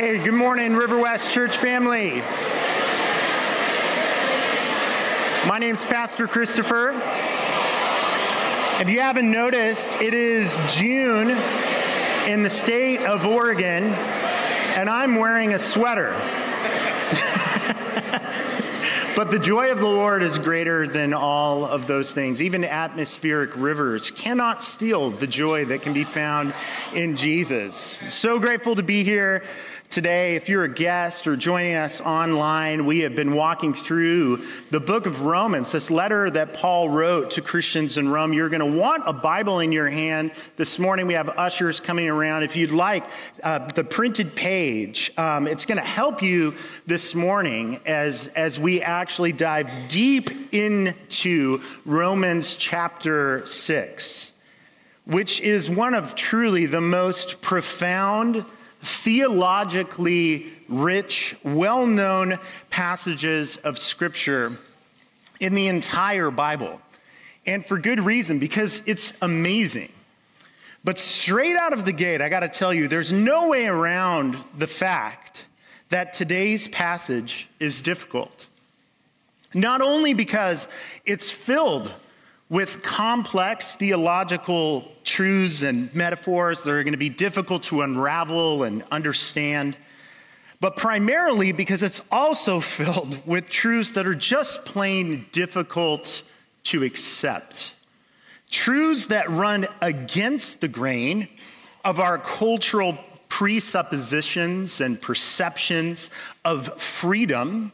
Hey, good morning, River West Church family. My name's Pastor Christopher. If you haven't noticed, it is June in the state of Oregon, and I'm wearing a sweater. But the joy of the Lord is greater than all of those things. Even atmospheric rivers cannot steal the joy that can be found in Jesus. So grateful to be here Today, if you're a guest or joining us online, we have been walking through the book of Romans, this letter that Paul wrote to Christians in Rome. You're going to want a Bible in your hand. This morning, we have ushers coming around. If you'd like uh, the printed page, um, it's going to help you this morning as, as we actually dive deep into Romans chapter 6, which is one of truly the most profound theologically rich, well known passages of Scripture in the entire Bible. And for good reason, because it's amazing. But straight out of the gate, I got to tell you, there's no way around the fact that today's passage is difficult. Not only because it's filled with complex theological truths and metaphors that are going to be difficult to unravel and understand, but primarily because it's also filled with truths that are just plain difficult to accept. Truths that run against the grain of our cultural presuppositions and perceptions of freedom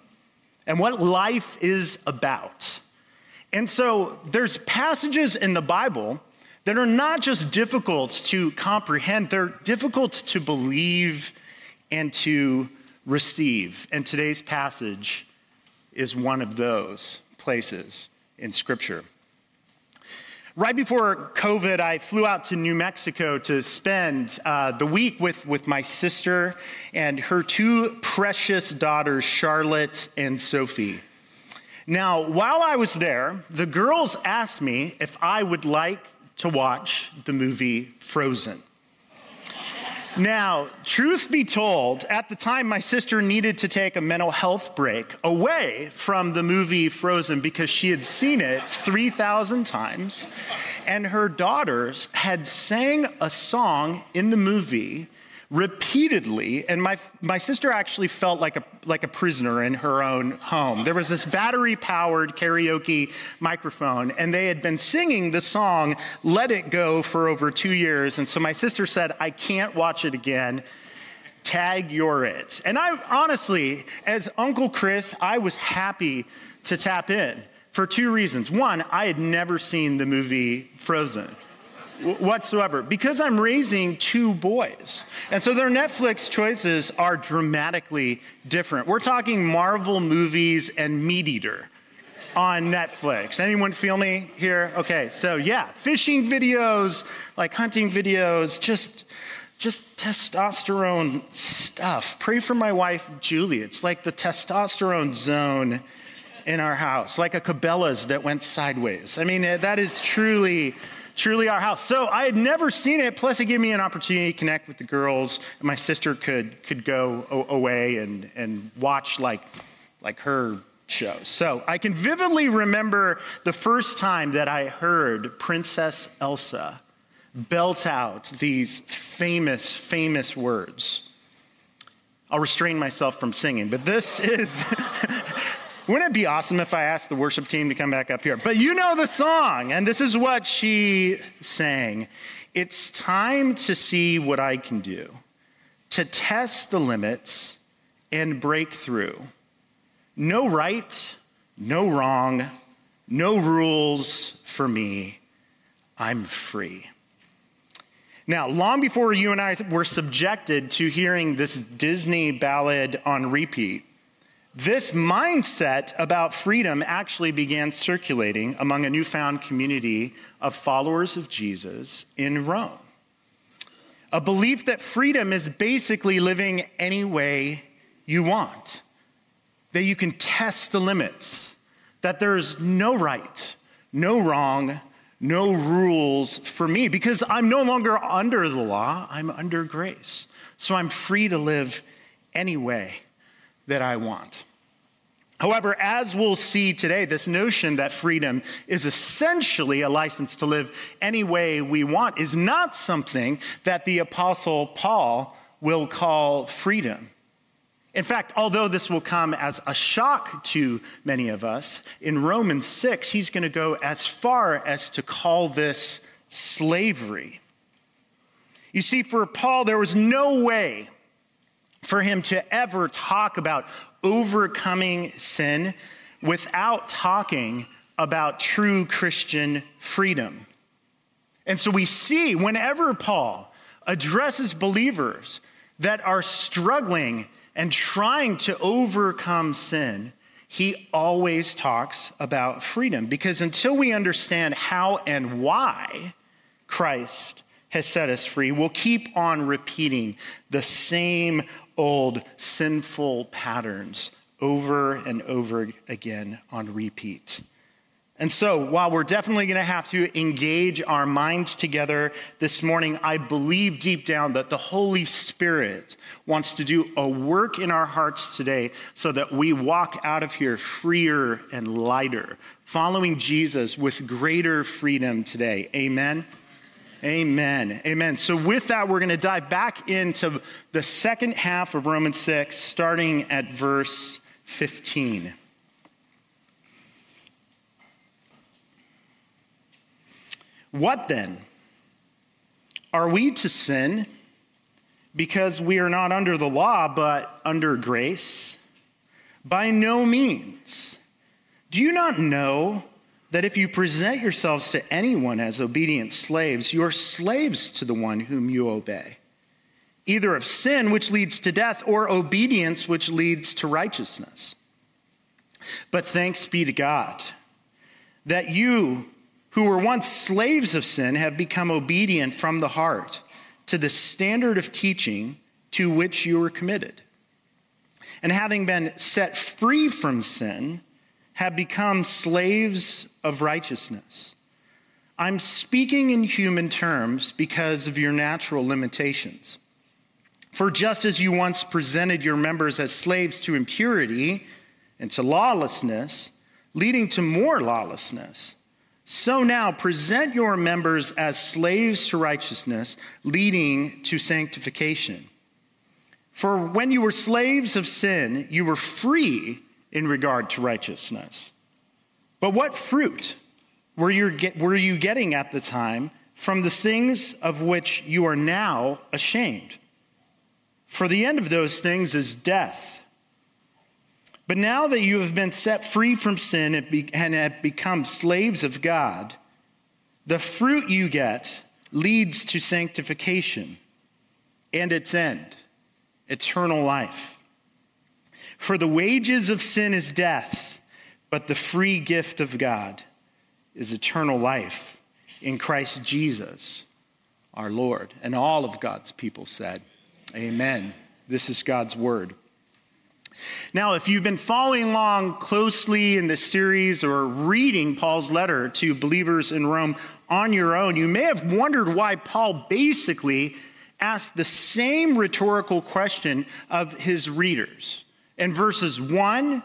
and what life is about. And so there's passages in the Bible that are not just difficult to comprehend, they're difficult to believe and to receive. And today's passage is one of those places in Scripture. Right before COVID, I flew out to New Mexico to spend uh, the week with, with my sister and her two precious daughters, Charlotte and Sophie. Now, while I was there, the girls asked me if I would like to watch the movie Frozen. Now, truth be told, at the time, my sister needed to take a mental health break away from the movie Frozen because she had seen it 3,000 times, and her daughters had sang a song in the movie repeatedly, and my, my sister actually felt like a, like a prisoner in her own home. There was this battery powered karaoke microphone, and they had been singing the song Let It Go for over two years. And so my sister said, I can't watch it again. Tag, you're it. And I honestly, as Uncle Chris, I was happy to tap in for two reasons. One, I had never seen the movie Frozen whatsoever because I'm raising two boys. And so their Netflix choices are dramatically different. We're talking Marvel movies and Meat Eater on Netflix. Anyone feel me here? Okay, so yeah, fishing videos, like hunting videos, just just testosterone stuff. Pray for my wife Julie. It's like the testosterone zone in our house, like a Cabela's that went sideways. I mean, that is truly truly our house. So I had never seen it. Plus, it gave me an opportunity to connect with the girls. My sister could, could go away and, and watch like, like her shows. So I can vividly remember the first time that I heard Princess Elsa belt out these famous, famous words. I'll restrain myself from singing, but this is Wouldn't it be awesome if I asked the worship team to come back up here? But you know the song, and this is what she sang It's time to see what I can do, to test the limits and break through. No right, no wrong, no rules for me. I'm free. Now, long before you and I were subjected to hearing this Disney ballad on repeat, this mindset about freedom actually began circulating among a newfound community of followers of Jesus in Rome. A belief that freedom is basically living any way you want, that you can test the limits, that there's no right, no wrong, no rules for me because I'm no longer under the law, I'm under grace. So I'm free to live any way that I want. However, as we'll see today, this notion that freedom is essentially a license to live any way we want is not something that the Apostle Paul will call freedom. In fact, although this will come as a shock to many of us, in Romans 6, he's going to go as far as to call this slavery. You see, for Paul, there was no way for him to ever talk about overcoming sin without talking about true Christian freedom. And so we see whenever Paul addresses believers that are struggling and trying to overcome sin, he always talks about freedom because until we understand how and why Christ has set us free, we'll keep on repeating the same old sinful patterns over and over again on repeat. And so, while we're definitely going to have to engage our minds together this morning, I believe deep down that the Holy Spirit wants to do a work in our hearts today so that we walk out of here freer and lighter, following Jesus with greater freedom today. Amen. Amen. Amen. So, with that, we're going to dive back into the second half of Romans 6, starting at verse 15. What then? Are we to sin because we are not under the law but under grace? By no means. Do you not know that if you present yourselves to anyone as obedient slaves, you are slaves to the one whom you obey, either of sin, which leads to death, or obedience, which leads to righteousness? But thanks be to God that you, who were once slaves of sin have become obedient from the heart to the standard of teaching to which you were committed. And having been set free from sin, have become slaves of righteousness. I'm speaking in human terms because of your natural limitations. For just as you once presented your members as slaves to impurity and to lawlessness, leading to more lawlessness, so now present your members as slaves to righteousness, leading to sanctification. For when you were slaves of sin, you were free in regard to righteousness. But what fruit were you, were you getting at the time from the things of which you are now ashamed? For the end of those things is death. But now that you have been set free from sin and have become slaves of God, the fruit you get leads to sanctification and its end, eternal life. For the wages of sin is death, but the free gift of God is eternal life in Christ Jesus, our Lord. And all of God's people said, Amen. This is God's word. Now, if you've been following along closely in this series or reading Paul's letter to believers in Rome on your own, you may have wondered why Paul basically asked the same rhetorical question of his readers in verses 1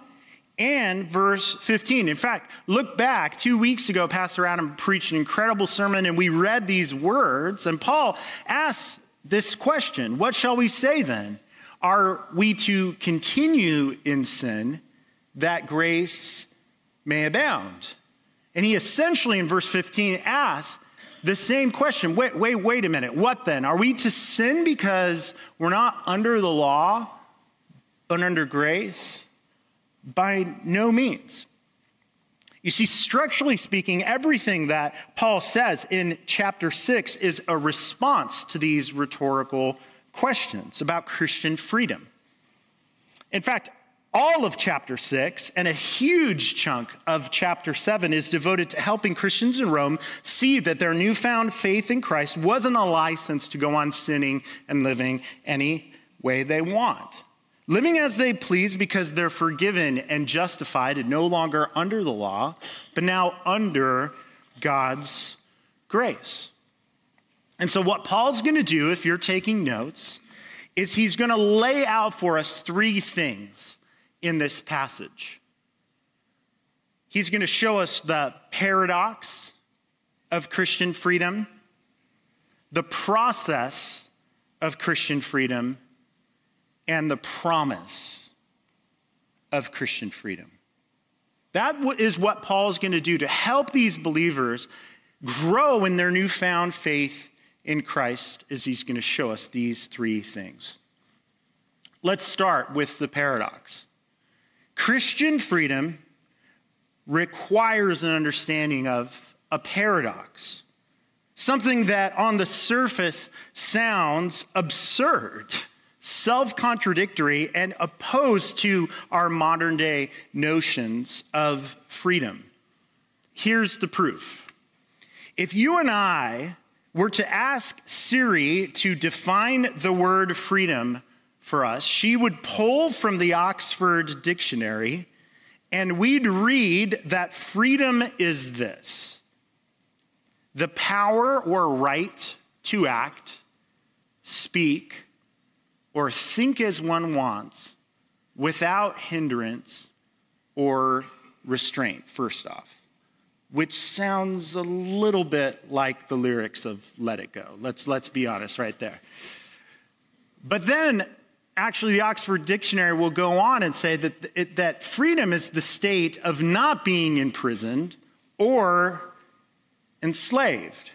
and verse 15. In fact, look back two weeks ago, Pastor Adam preached an incredible sermon and we read these words, and Paul asks this question What shall we say then? Are we to continue in sin that grace may abound? And he essentially, in verse 15, asks the same question wait, wait, wait a minute. What then? Are we to sin because we're not under the law, but under grace? By no means. You see, structurally speaking, everything that Paul says in chapter 6 is a response to these rhetorical questions about Christian freedom. In fact, all of chapter 6 and a huge chunk of chapter 7 is devoted to helping Christians in Rome see that their newfound faith in Christ wasn't a license to go on sinning and living any way they want. Living as they please because they're forgiven and justified and no longer under the law, but now under God's grace. And so, what Paul's going to do, if you're taking notes, is he's going to lay out for us three things in this passage. He's going to show us the paradox of Christian freedom, the process of Christian freedom, and the promise of Christian freedom. That is what Paul's going to do to help these believers grow in their newfound faith in Christ as he's going to show us these three things. Let's start with the paradox. Christian freedom requires an understanding of a paradox, something that on the surface sounds absurd, self contradictory, and opposed to our modern day notions of freedom. Here's the proof. If you and I were to ask Siri to define the word freedom for us, she would pull from the Oxford Dictionary and we'd read that freedom is this the power or right to act, speak, or think as one wants without hindrance or restraint, first off, which sounds a little bit like the lyrics of Let It Go. Let's, let's be honest right there. But then actually, the Oxford Dictionary will go on and say that, it, that freedom is the state of not being imprisoned or enslaved.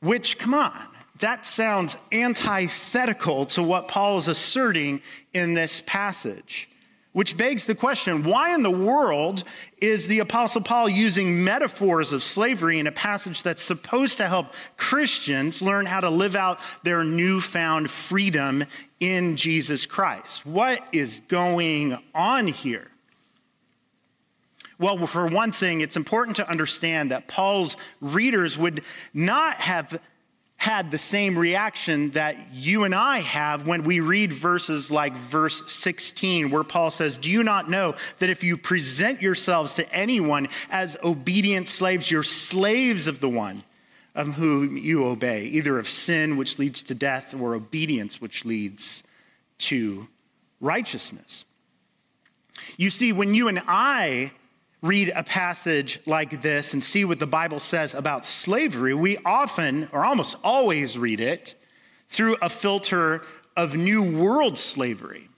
Which, come on, that sounds antithetical to what Paul is asserting in this passage. Which begs the question why in the world is the Apostle Paul using metaphors of slavery in a passage that's supposed to help Christians learn how to live out their newfound freedom in Jesus Christ? What is going on here? Well, for one thing, it's important to understand that Paul's readers would not have had the same reaction that you and I have when we read verses like verse 16, where Paul says, Do you not know that if you present yourselves to anyone as obedient slaves, you're slaves of the one of whom you obey, either of sin, which leads to death, or obedience, which leads to righteousness? You see, when you and I read a passage like this and see what the Bible says about slavery, we often, or almost always, read it through a filter of New World slavery,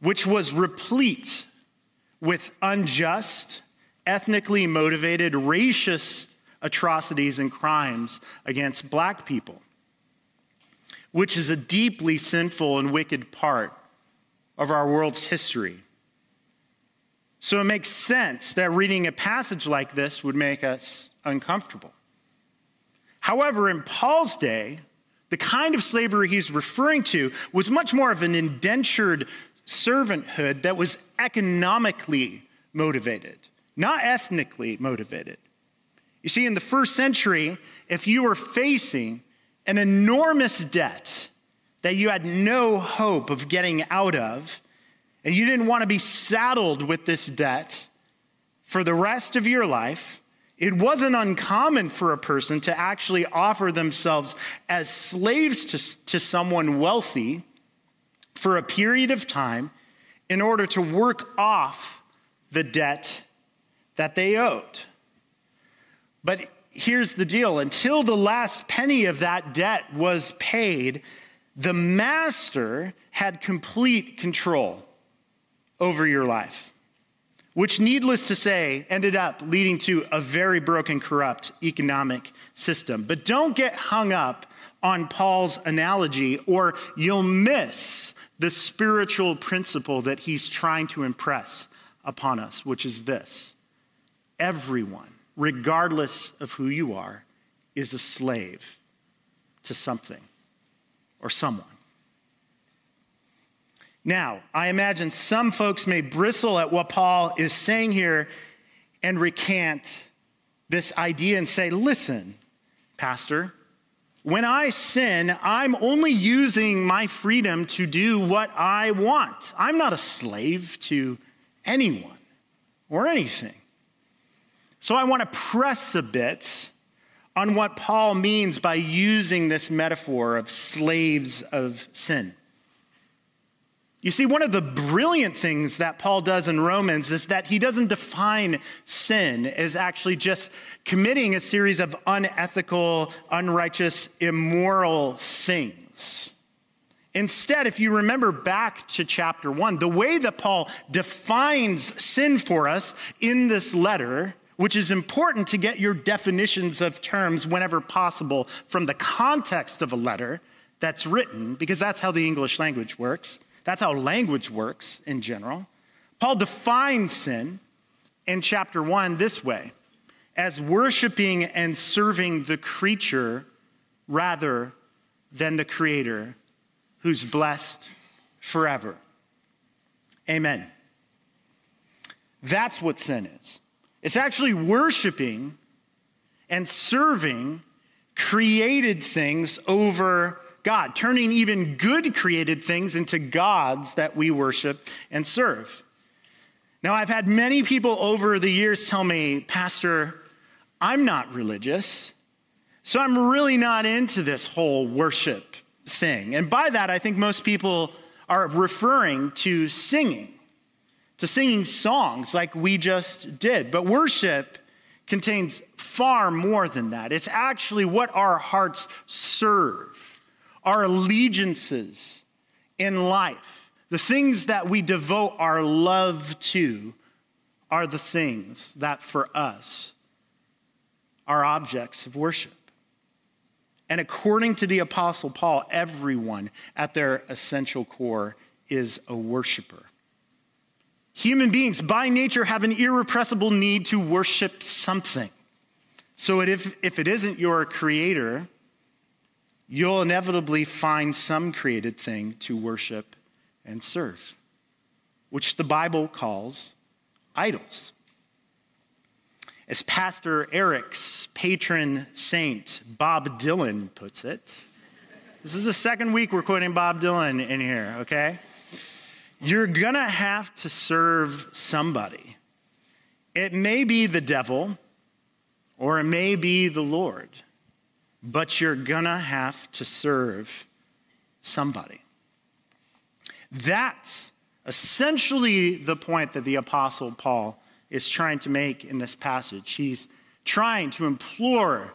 which was replete with unjust, ethnically motivated, racist atrocities and crimes against black people, which is a deeply sinful and wicked part of our world's history. So it makes sense that reading a passage like this would make us uncomfortable. However, in Paul's day, the kind of slavery he's referring to was much more of an indentured servanthood that was economically motivated, not ethnically motivated. You see, in the first century, if you were facing an enormous debt that you had no hope of getting out of, and you didn't want to be saddled with this debt for the rest of your life, it wasn't uncommon for a person to actually offer themselves as slaves to, to someone wealthy for a period of time in order to work off the debt that they owed. But here's the deal until the last penny of that debt was paid, the master had complete control over your life, which, needless to say, ended up leading to a very broken, corrupt economic system. But don't get hung up on Paul's analogy, or you'll miss the spiritual principle that he's trying to impress upon us, which is this everyone, regardless of who you are, is a slave to something or someone. Now, I imagine some folks may bristle at what Paul is saying here and recant this idea and say, listen, Pastor, when I sin, I'm only using my freedom to do what I want. I'm not a slave to anyone or anything. So I want to press a bit on what Paul means by using this metaphor of slaves of sin. You see, one of the brilliant things that Paul does in Romans is that he doesn't define sin as actually just committing a series of unethical, unrighteous, immoral things. Instead, if you remember back to chapter one, the way that Paul defines sin for us in this letter which is important to get your definitions of terms whenever possible from the context of a letter that's written, because that's how the English language works. That's how language works in general. Paul defines sin in chapter one this way as worshiping and serving the creature rather than the creator who's blessed forever. Amen. That's what sin is. It's actually worshiping and serving created things over God, turning even good created things into gods that we worship and serve. Now, I've had many people over the years tell me, Pastor, I'm not religious, so I'm really not into this whole worship thing. And by that, I think most people are referring to singing to singing songs like we just did. But worship contains far more than that. It's actually what our hearts serve, our allegiances in life. The things that we devote our love to are the things that for us are objects of worship. And according to the Apostle Paul, everyone at their essential core is a worshiper. Human beings, by nature, have an irrepressible need to worship something. So if, if it isn't your creator, you'll inevitably find some created thing to worship and serve, which the Bible calls idols. As Pastor Eric's patron saint, Bob Dylan, puts it, this is the second week we're quoting Bob Dylan in here, okay? you're to have to serve somebody. It may be the devil or it may be the Lord, but you're to have to serve somebody. That's essentially the point that the Apostle Paul is trying to make in this passage. He's trying to implore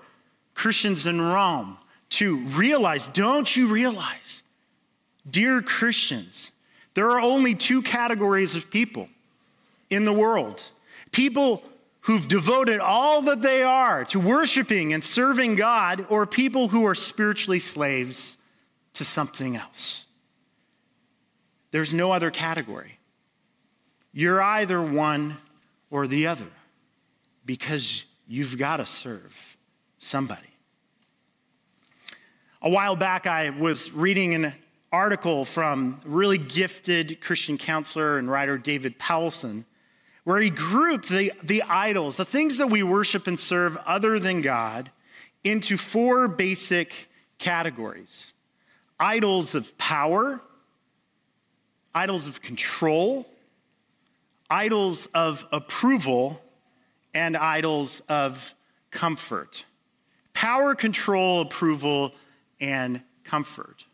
Christians in Rome to realize, don't you realize, dear Christians, there are only two categories of people in the world people who've devoted all that they are to worshiping and serving God, or people who are spiritually slaves to something else. There's no other category. You're either one or the other because you've got to serve somebody. A while back, I was reading an article from really gifted Christian counselor and writer David Powlison, where he grouped the, the idols, the things that we worship and serve other than God, into four basic categories idols of power, idols of control, idols of approval, and idols of comfort. Power, control, approval, and comfort.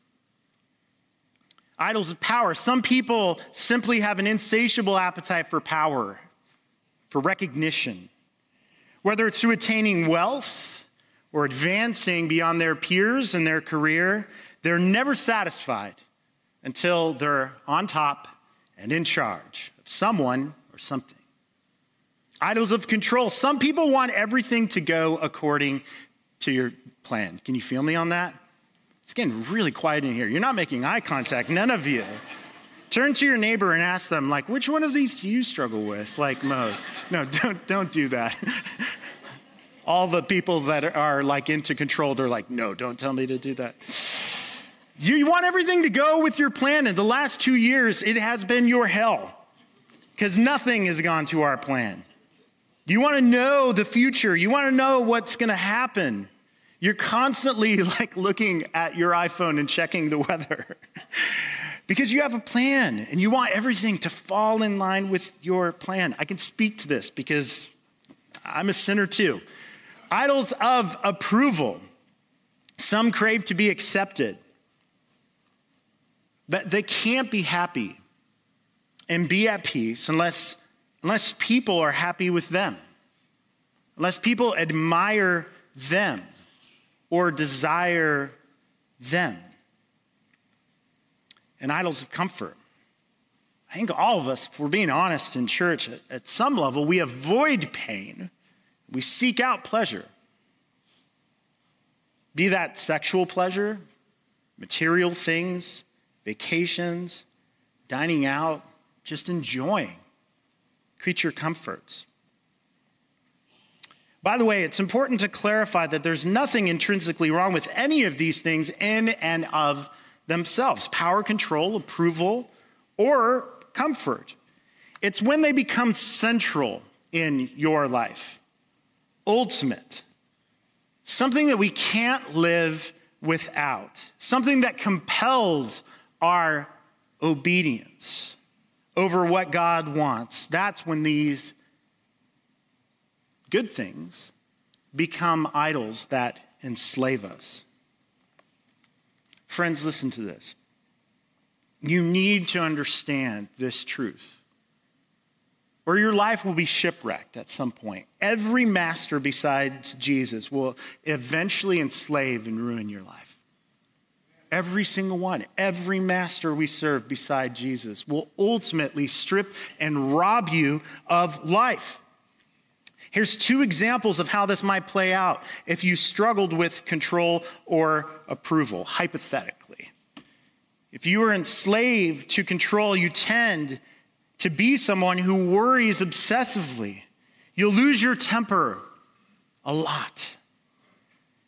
Idols of power. Some people simply have an insatiable appetite for power, for recognition, whether it's through attaining wealth or advancing beyond their peers in their career. They're never satisfied until they're on top and in charge of someone or something. Idols of control. Some people want everything to go according to your plan. Can you feel me on that? It's getting really quiet in here. You're not making eye contact, none of you. Turn to your neighbor and ask them, like, which one of these do you struggle with, like most? No, don't, don't do that. All the people that are like into control, they're like, no, don't tell me to do that. You, want everything to go with your plan. In the last two years, it has been your hell because nothing has gone to our plan. You want to know the future. You want to know what's going to happen. You're constantly like looking at your iPhone and checking the weather because you have a plan and you want everything to fall in line with your plan. I can speak to this because I'm a sinner too. Idols of approval. Some crave to be accepted. But they can't be happy and be at peace unless, unless people are happy with them, unless people admire them or desire them. And idols of comfort. I think all of us, if we're being honest in church, at, some level, we avoid pain, we seek out pleasure. Be that sexual pleasure, material things, vacations, dining out, just enjoying creature comforts. By the way, it's important to clarify that there's nothing intrinsically wrong with any of these things in and of themselves power, control, approval, or comfort. It's when they become central in your life, ultimate, something that we can't live without, something that compels our obedience over what God wants. That's when these good things become idols that enslave us. Friends, listen to this. You need to understand this truth, or your life will be shipwrecked at some point. Every master besides Jesus will eventually enslave and ruin your life. Every single one, every master we serve beside Jesus will ultimately strip and rob you of life. Here's two examples of how this might play out if you struggled with control or approval, hypothetically. If you are enslaved to control, you tend to be someone who worries obsessively. You'll lose your temper a lot.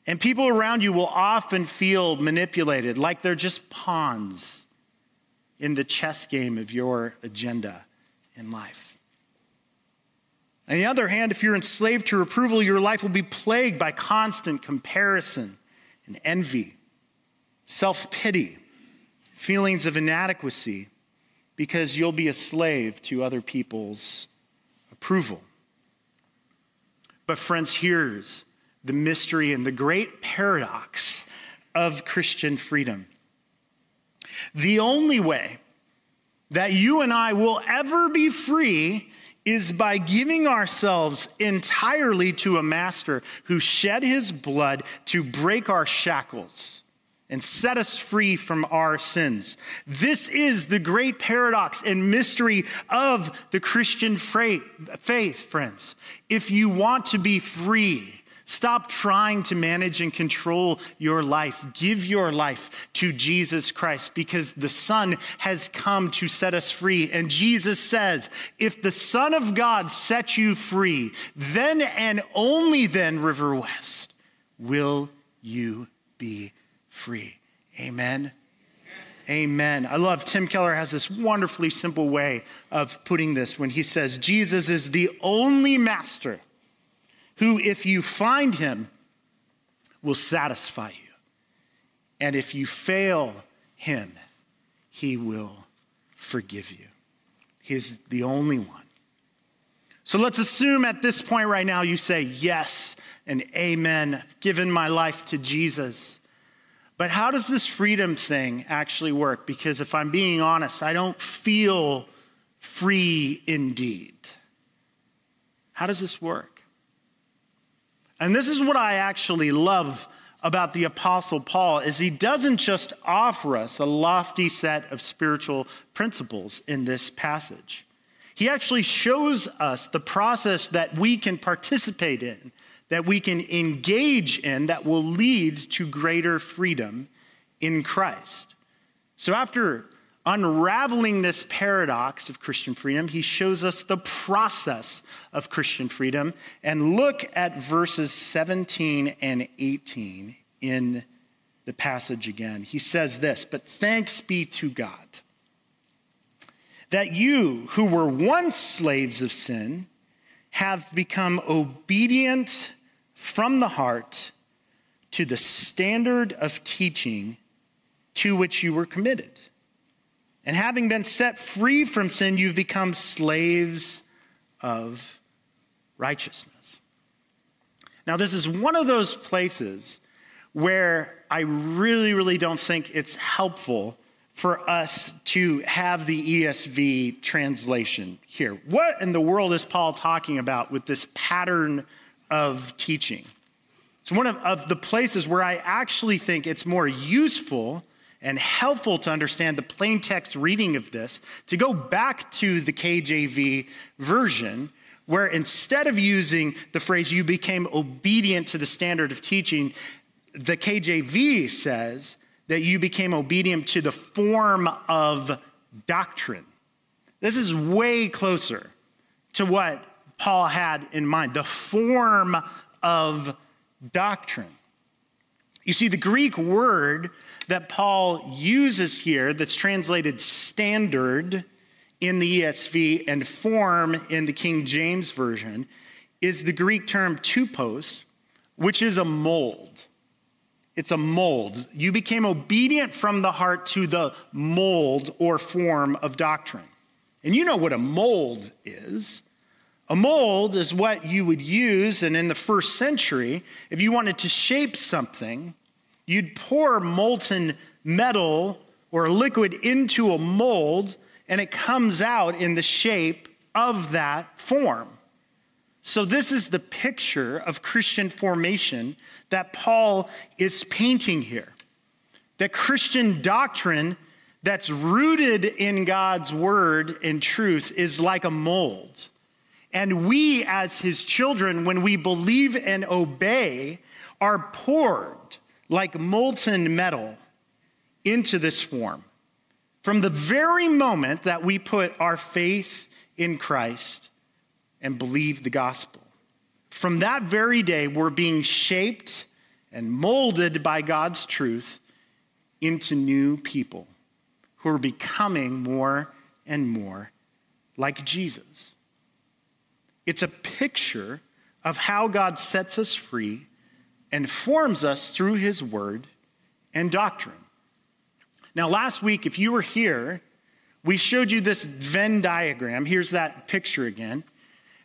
And people around you will often feel manipulated, like they're just pawns in the chess game of your agenda in life. On the other hand, if you're enslaved to approval, your life will be plagued by constant comparison and envy, self pity feelings of inadequacy because you'll be a slave to other people's approval. But, friends, here's the mystery and the great paradox of Christian freedom. The only way that you and I will ever be free is by giving ourselves entirely to a master who shed his blood to break our shackles and set us free from our sins. This is the great paradox and mystery of the Christian faith, friends. If you want to be free, Stop trying to manage and control your life. Give your life to Jesus Christ because the Son has come to set us free. And Jesus says, if the Son of God sets you free, then and only then, River West, will you be free. Amen. Amen. I love Tim Keller has this wonderfully simple way of putting this when he says Jesus is the only master who if you find him will satisfy you. And if you fail him, he will forgive you. He's the only one. So let's assume at this point right now you say yes and amen, I've given my life to Jesus. But how does this freedom thing actually work? Because if I'm being honest, I don't feel free indeed. How does this work? And this is what I actually love about the apostle Paul is he doesn't just offer us a lofty set of spiritual principles in this passage. He actually shows us the process that we can participate in that we can engage in that will lead to greater freedom in Christ. So, after unraveling this paradox of Christian freedom, he shows us the process of Christian freedom. And look at verses 17 and 18 in the passage again. He says this But thanks be to God that you, who were once slaves of sin, have become obedient from the heart to the standard of teaching to which you were committed. And having been set free from sin, you've become slaves of righteousness. Now, this is one of those places where I really, really don't think it's helpful for us to have the ESV translation here. What in the world is Paul talking about with this pattern of teaching? It's one of, of the places where I actually think it's more useful and helpful to understand the plain text reading of this to go back to the KJV version where instead of using the phrase, you became obedient to the standard of teaching, the KJV says that you became obedient to the form of doctrine. This is way closer to what Paul had in mind the form of doctrine. You see, the Greek word that Paul uses here, that's translated standard in the ESV and form in the King James Version, is the Greek term tupos, which is a mold. It's a mold. You became obedient from the heart to the mold or form of doctrine. And you know what a mold is. A mold is what you would use, and in the first century, if you wanted to shape something, you'd pour molten metal or liquid into a mold, and it comes out in the shape of that form. So, this is the picture of Christian formation that Paul is painting here. That Christian doctrine that's rooted in God's word and truth is like a mold. And we, as his children, when we believe and obey, are poured like molten metal into this form. From the very moment that we put our faith in Christ, and believe the gospel. From that very day, we're being shaped and molded by God's truth into new people who are becoming more and more like Jesus. It's a picture of how God sets us free and forms us through his word and doctrine. Now, last week, if you were here, we showed you this Venn diagram. Here's that picture again.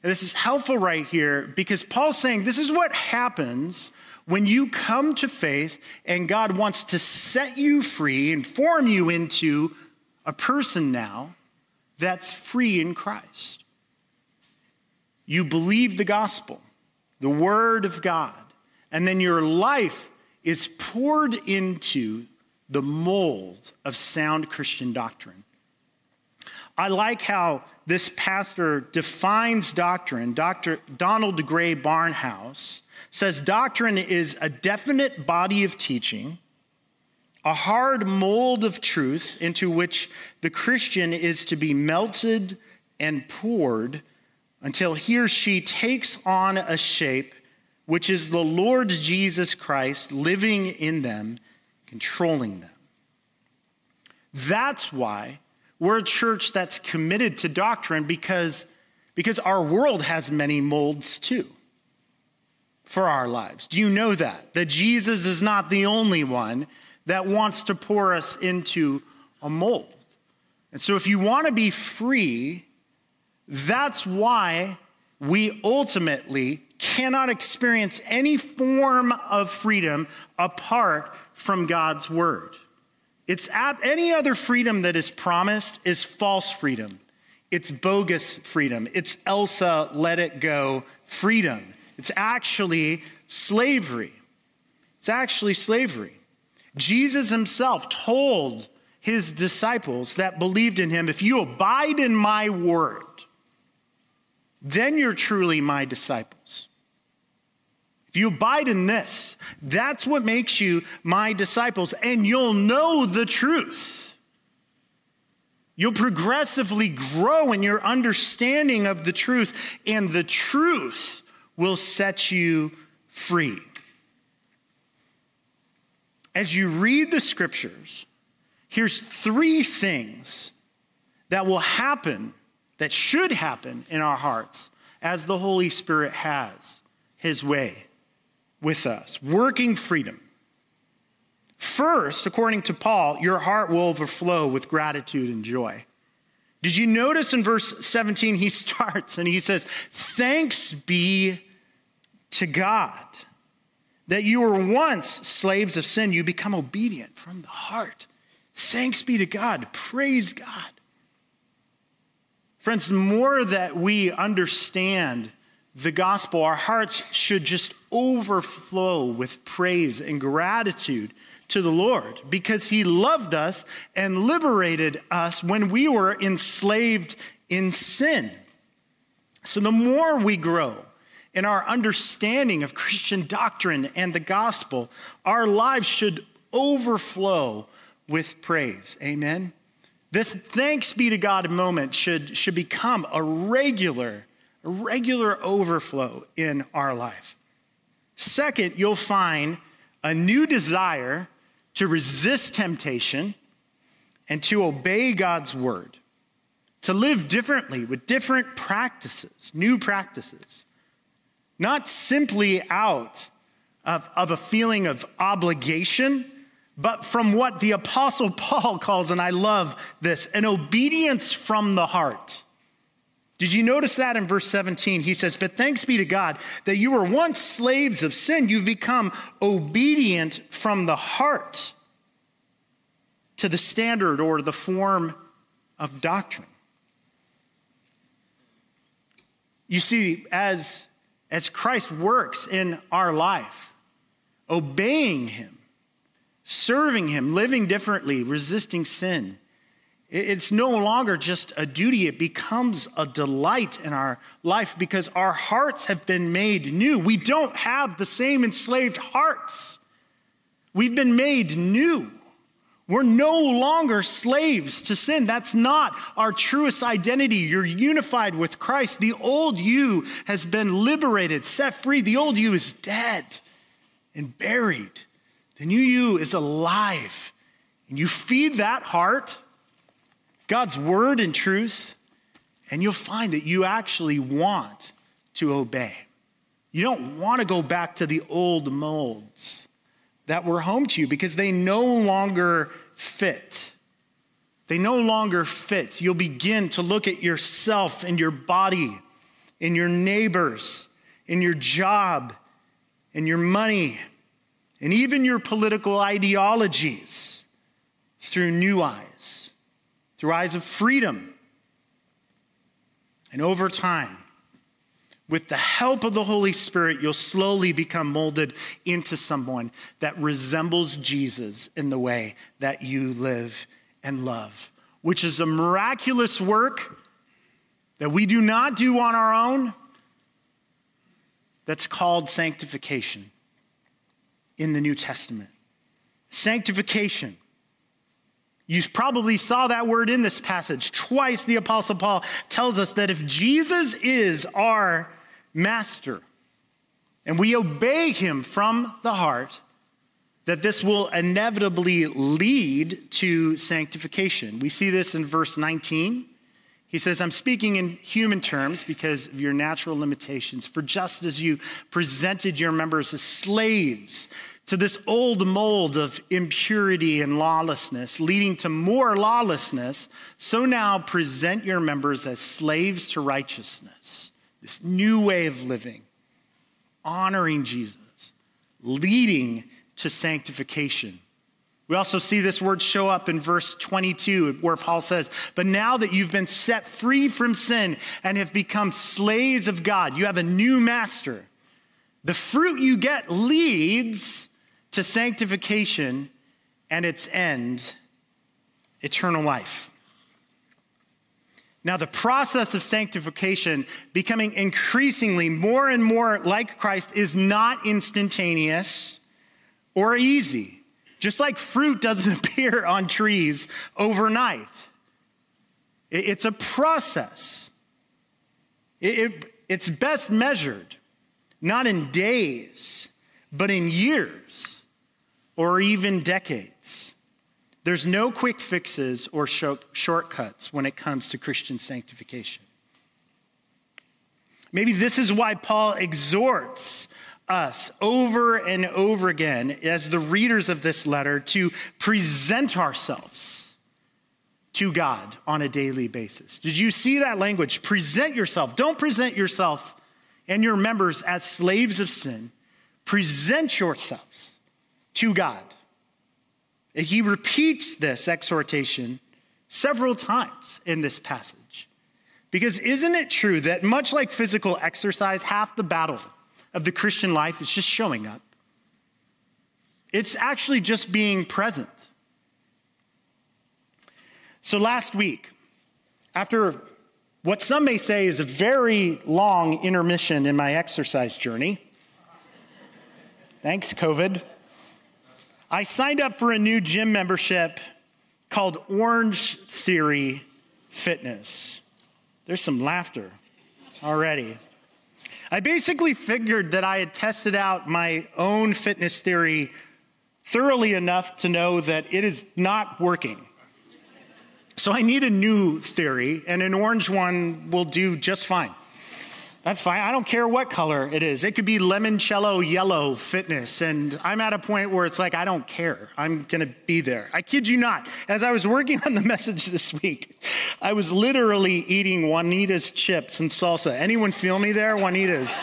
And this is helpful right here because Paul's saying this is what happens when you come to faith and God wants to set you free and form you into a person now that's free in Christ. You believe the gospel, the word of God, and then your life is poured into the mold of sound Christian doctrine. I like how this pastor defines doctrine. Dr. Donald Grey Barnhouse says doctrine is a definite body of teaching, a hard mold of truth into which the Christian is to be melted and poured until he or she takes on a shape which is the Lord Jesus Christ living in them, controlling them. That's why we're a church that's committed to doctrine because, because our world has many molds too for our lives. Do you know that? That Jesus is not the only one that wants to pour us into a mold. And so, if you want to be free, that's why we ultimately cannot experience any form of freedom apart from God's word. It's any other freedom that is promised is false freedom. It's bogus freedom. It's Elsa, let it go freedom. It's actually slavery. It's actually slavery. Jesus himself told his disciples that believed in him if you abide in my word, then you're truly my disciples. If you abide in this, that's what makes you my disciples, and you'll know the truth. You'll progressively grow in your understanding of the truth, and the truth will set you free. As you read the scriptures, here's three things that will happen, that should happen in our hearts as the Holy Spirit has his way with us, working freedom. First, according to Paul, your heart will overflow with gratitude and joy. Did you notice in verse 17, he starts and he says, Thanks be to God. That you were once slaves of sin, you become obedient from the heart. Thanks be to God. Praise God. Friends, the more that we understand the gospel, our hearts should just overflow with praise and gratitude to the Lord because he loved us and liberated us when we were enslaved in sin. So the more we grow in our understanding of Christian doctrine and the gospel, our lives should overflow with praise. Amen. This thanks be to God moment should, should become a regular, a regular overflow in our life. Second, you'll find a new desire to resist temptation and to obey God's word, to live differently with different practices, new practices, not simply out of, of a feeling of obligation, but from what the Apostle Paul calls, and I love this, an obedience from the heart. Did you notice that in verse 17? He says, But thanks be to God that you were once slaves of sin, you've become obedient from the heart to the standard or the form of doctrine. You see, as, as Christ works in our life, obeying Him, serving Him, living differently, resisting sin, it's no longer just a duty, it becomes a delight in our life because our hearts have been made new. We don't have the same enslaved hearts. We've been made new. We're no longer slaves to sin. That's not our truest identity. You're unified with Christ. The old you has been liberated, set free. The old you is dead and buried. The new you is alive. And you feed that heart God's word and truth, and you'll find that you actually want to obey. You don't want to go back to the old molds that were home to you because they no longer fit. They no longer fit. You'll begin to look at yourself and your body, in your neighbors, in your job, in your money, and even your political ideologies through new eyes through eyes of freedom. And over time, with the help of the Holy Spirit, you'll slowly become molded into someone that resembles Jesus in the way that you live and love, which is a miraculous work that we do not do on our own, that's called sanctification in the New Testament. Sanctification you probably saw that word in this passage. Twice the Apostle Paul tells us that if Jesus is our master and we obey him from the heart, that this will inevitably lead to sanctification. We see this in verse 19. He says, I'm speaking in human terms because of your natural limitations. For just as you presented your members as slaves to this old mold of impurity and lawlessness, leading to more lawlessness, so now present your members as slaves to righteousness, this new way of living, honoring Jesus, leading to sanctification. We also see this word show up in verse 22, where Paul says, But now that you've been set free from sin and have become slaves of God, you have a new master. The fruit you get leads to sanctification and its end, eternal life. Now, the process of sanctification, becoming increasingly more and more like Christ, is not instantaneous or easy. Just like fruit doesn't appear on trees overnight, it's a process. it's best measured not in days, but in years or even decades. There's no quick fixes or shortcuts when it comes to Christian sanctification. Maybe this is why Paul exhorts us over and over again as the readers of this letter to present ourselves to God on a daily basis. Did you see that language? Present yourself. Don't present yourself and your members as slaves of sin, present yourselves to God. He repeats this exhortation several times in this passage. Because isn't it true that much like physical exercise, half the battle of the Christian life is just showing up? It's actually just being present. So last week, after what some may say is a very long intermission in my exercise journey. Thanks, COVID. I signed up for a new gym membership called Orange Theory Fitness. There's some laughter already. I basically figured that I had tested out my own fitness theory thoroughly enough to know that it is not working. So I need a new theory, and an orange one will do just fine. That's fine. I don't care what color it is. It could be limoncello yellow fitness. And I'm at a point where it's like, I don't care. I'm going to be there. I kid you not. As I was working on the message this week, I was literally eating Juanita's chips and salsa. Anyone feel me there? Juanita's.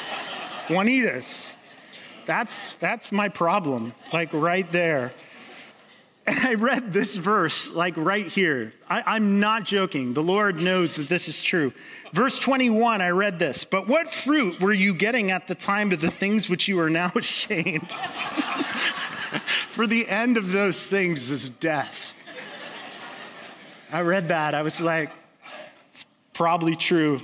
Juanita's. That's, that's my problem, like right there. And I read this verse, like right here. I, am not joking. The Lord knows that this is true. Verse 21, I read this. But what fruit were you getting at the time of the things which you are now ashamed? For the end of those things is death. I read that. I was like, it's probably true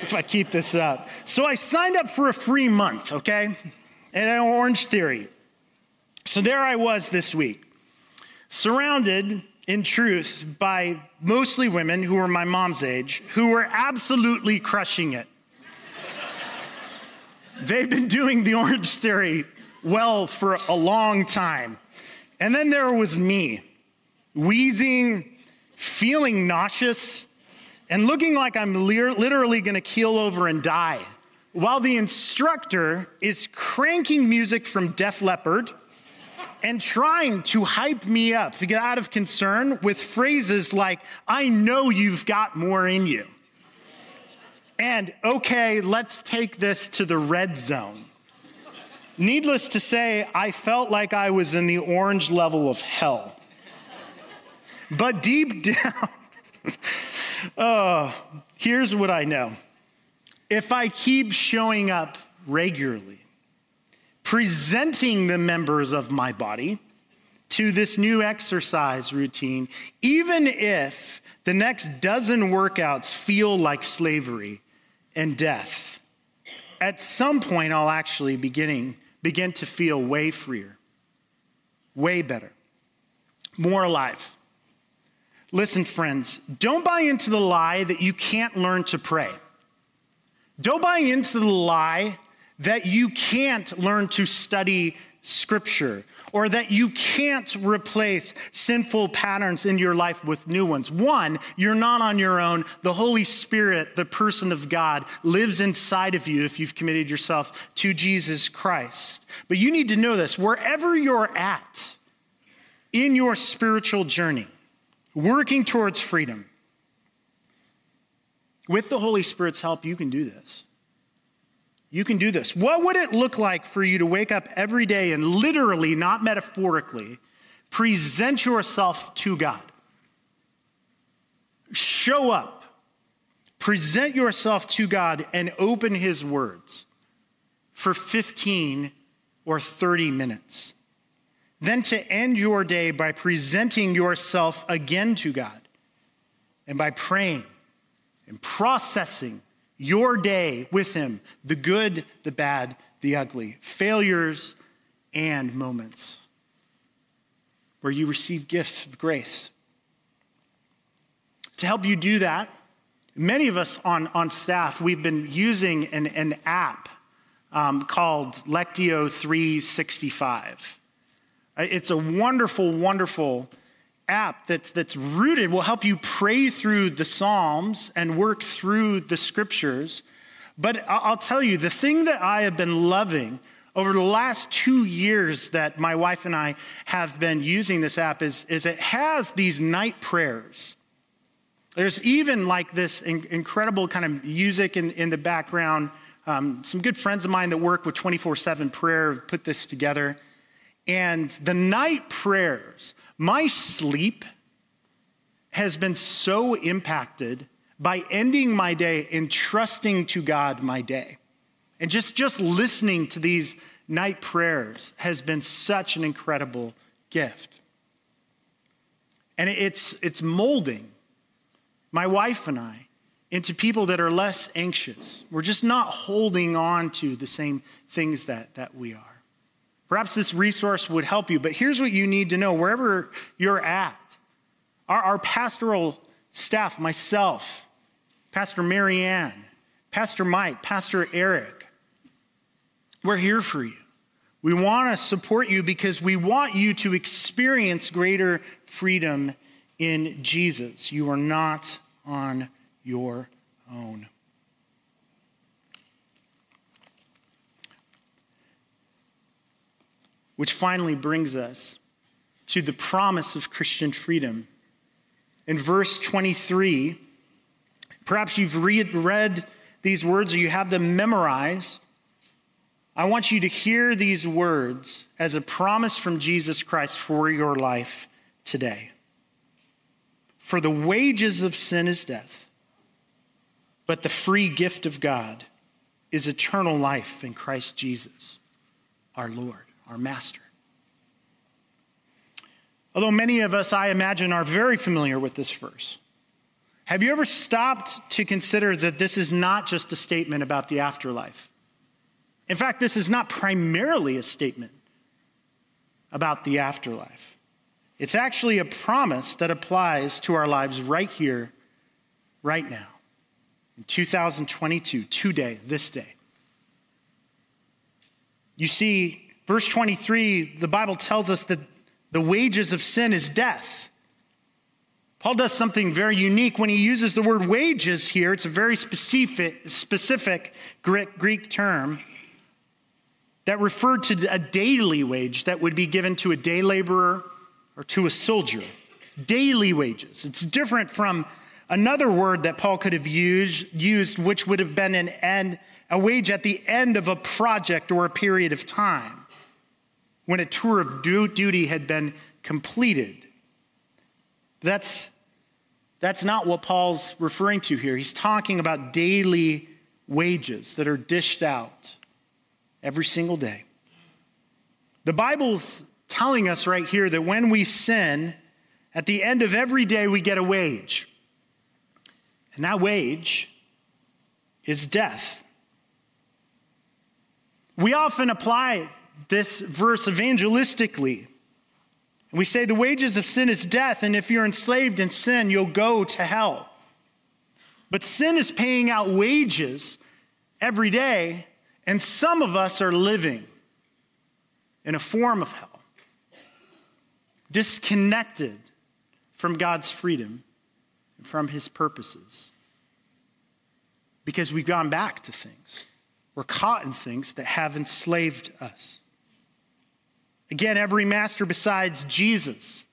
if I keep this up. So I signed up for a free month, okay? And an Orange Theory. So there I was this week surrounded in truth by mostly women who were my mom's age, who were absolutely crushing it. They've been doing the Orange Theory well for a long time. And then there was me, wheezing, feeling nauseous, and looking like I'm literally gonna keel over and die, while the instructor is cranking music from Def Leppard and trying to hype me up to get out of concern with phrases like, I know you've got more in you. And okay, let's take this to the red zone. Needless to say, I felt like I was in the orange level of hell. But deep down, oh, here's what I know. If I keep showing up regularly, presenting the members of my body to this new exercise routine, even if the next dozen workouts feel like slavery and death. At some point, I'll actually beginning, begin to feel way freer, way better, more alive. Listen, friends, don't buy into the lie that you can't learn to pray. Don't buy into the lie that you can't learn to study scripture or that you can't replace sinful patterns in your life with new ones. One, you're not on your own. The Holy Spirit, the person of God, lives inside of you if you've committed yourself to Jesus Christ. But you need to know this wherever you're at in your spiritual journey, working towards freedom, with the Holy Spirit's help, you can do this. You can do this. What would it look like for you to wake up every day and literally, not metaphorically, present yourself to God? Show up, present yourself to God, and open His words for 15 or 30 minutes. Then to end your day by presenting yourself again to God and by praying and processing your day with Him the good, the bad, the ugly, failures, and moments where you receive gifts of grace. To help you do that, many of us on, on staff, we've been using an, an app um, called Lectio 365. It's a wonderful, wonderful app that's, that's rooted will help you pray through the Psalms and work through the scriptures. But I'll tell you, the thing that I have been loving over the last two years that my wife and I have been using this app is, is it has these night prayers. There's even like this incredible kind of music in, in the background Um, some good friends of mine that work with 24 7 prayer put this together. And the night prayers, my sleep has been so impacted by ending my day and trusting to God my day. And just, just listening to these night prayers has been such an incredible gift. And it's, it's molding my wife and I into people that are less anxious. We're just not holding on to the same things that, that we are. Perhaps this resource would help you, but here's what you need to know wherever you're at. Our, our pastoral staff, myself, Pastor Marianne, Pastor Mike, Pastor Eric, we're here for you. We want to support you because we want you to experience greater freedom in Jesus. You are not on your own. Which finally brings us to the promise of Christian freedom. In verse 23, perhaps you've read, read these words or you have them memorized. I want you to hear these words as a promise from Jesus Christ for your life today. For the wages of sin is death, but the free gift of God is eternal life in Christ Jesus, our Lord, our Master. Although many of us, I imagine, are very familiar with this verse, have you ever stopped to consider that this is not just a statement about the afterlife? In fact, this is not primarily a statement about the afterlife. It's actually a promise that applies to our lives right here, right now, in 2022, today, this day. You see, verse 23, the Bible tells us that the wages of sin is death. Paul does something very unique when he uses the word wages here. It's a very specific, specific Greek term that referred to a daily wage that would be given to a day laborer or to a soldier. Daily wages. It's different from another word that Paul could have used, used which would have been an end, a wage at the end of a project or a period of time when a tour of duty had been completed. That's, that's not what Paul's referring to here. He's talking about daily wages that are dished out every single day. The Bible's telling us right here that when we sin, at the end of every day, we get a wage. And that wage is death. We often apply this verse evangelistically. We say the wages of sin is death, and if you're enslaved in sin, you'll go to hell. But sin is paying out wages every day and some of us are living in a form of hell, disconnected from God's freedom and from his purposes. Because we've gone back to things. We're caught in things that have enslaved us. Again, every master besides Jesus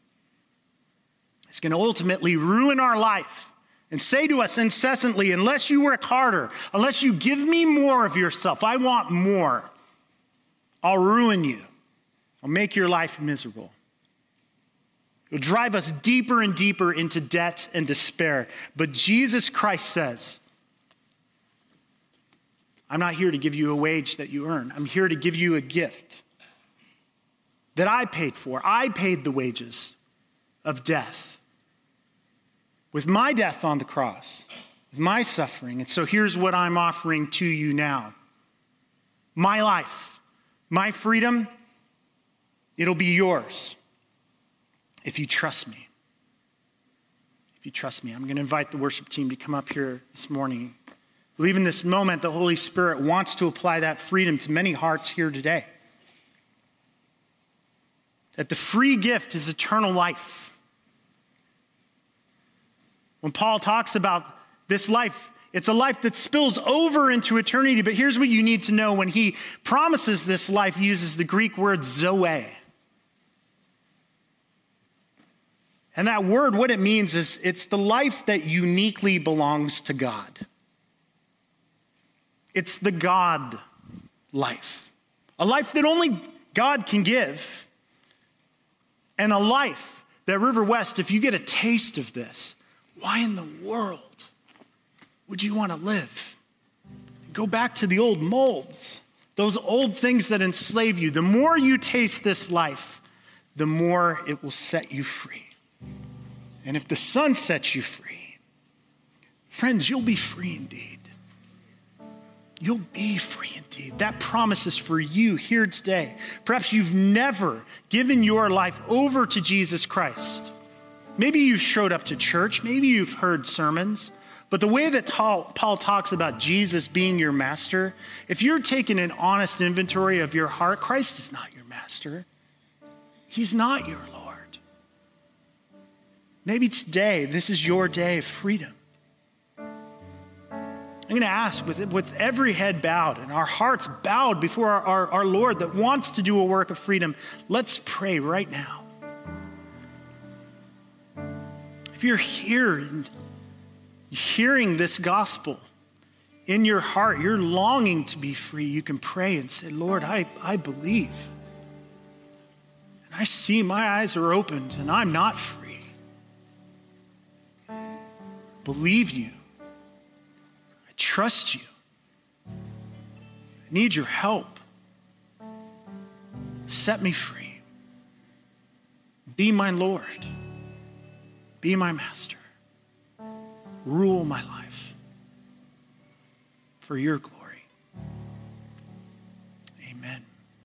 is going to ultimately ruin our life and say to us incessantly, unless you work harder, unless you give me more of yourself, I want more, I'll ruin you. I'll make your life miserable. It'll drive us deeper and deeper into debt and despair. But Jesus Christ says, I'm not here to give you a wage that you earn. I'm here to give you a gift that I paid for. I paid the wages of death with my death on the cross, with my suffering. And so here's what I'm offering to you now my life, my freedom, it'll be yours if you trust me. If you trust me, I'm going to invite the worship team to come up here this morning. Believe in this moment, the Holy Spirit wants to apply that freedom to many hearts here today. That the free gift is eternal life when Paul talks about this life, it's a life that spills over into eternity. But here's what you need to know when he promises this life, he uses the Greek word zoe. And that word, what it means is it's the life that uniquely belongs to God. It's the God life, a life that only God can give, and a life that River West, if you get a taste of this, why in the world would you want to live? Go back to the old molds, those old things that enslave you. The more you taste this life, the more it will set you free. And if the Son sets you free, friends, you'll be free indeed. You'll be free indeed. That promise is for you here today. Perhaps you've never given your life over to Jesus Christ. Maybe you've showed up to church, maybe you've heard sermons, but the way that Paul talks about Jesus being your master, if you're taking an honest inventory of your heart, Christ is not your master. He's not your Lord. Maybe today, this is your day of freedom. I'm going to ask with, with every head bowed and our hearts bowed before our, our, our Lord that wants to do a work of freedom, let's pray right now. If you're here and hearing this gospel in your heart, you're longing to be free, you can pray and say, Lord, I, I believe. And I see my eyes are opened and I'm not free. Believe you. Trust you. I need your help. Set me free. Be my Lord. Be my master rule my life for your glory.